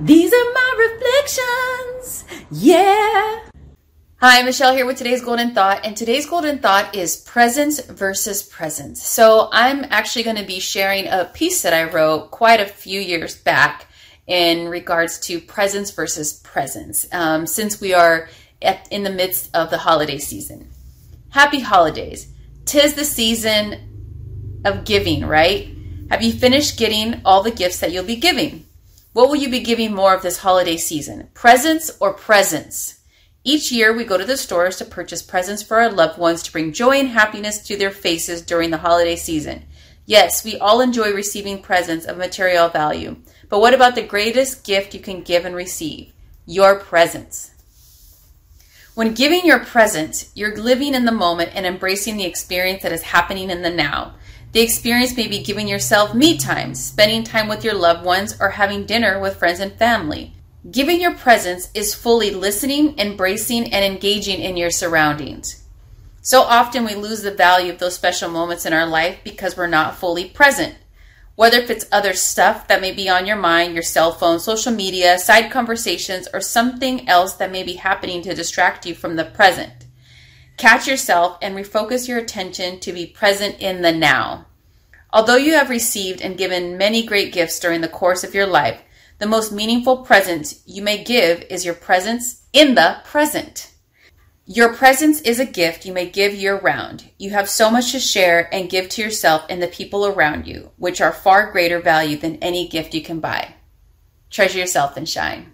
These are my reflections. Yeah. Hi, Michelle here with today's golden thought, and today's golden thought is presents versus presence. So, I'm actually going to be sharing a piece that I wrote quite a few years back in regards to presents versus presence, um, since we are at, in the midst of the holiday season. Happy holidays! Tis the season of giving, right? Have you finished getting all the gifts that you'll be giving? What will you be giving more of this holiday season? Presents or presence? Each year, we go to the stores to purchase presents for our loved ones to bring joy and happiness to their faces during the holiday season. Yes, we all enjoy receiving presents of material value, but what about the greatest gift you can give and receive? Your presence. When giving your present, you're living in the moment and embracing the experience that is happening in the now. The experience may be giving yourself me time, spending time with your loved ones, or having dinner with friends and family. Giving your presence is fully listening, embracing, and engaging in your surroundings. So often we lose the value of those special moments in our life because we're not fully present. Whether if it's other stuff that may be on your mind, your cell phone, social media, side conversations, or something else that may be happening to distract you from the present. Catch yourself and refocus your attention to be present in the now. Although you have received and given many great gifts during the course of your life, the most meaningful present you may give is your presence in the present. Your presence is a gift you may give year round. You have so much to share and give to yourself and the people around you, which are far greater value than any gift you can buy. Treasure yourself and shine.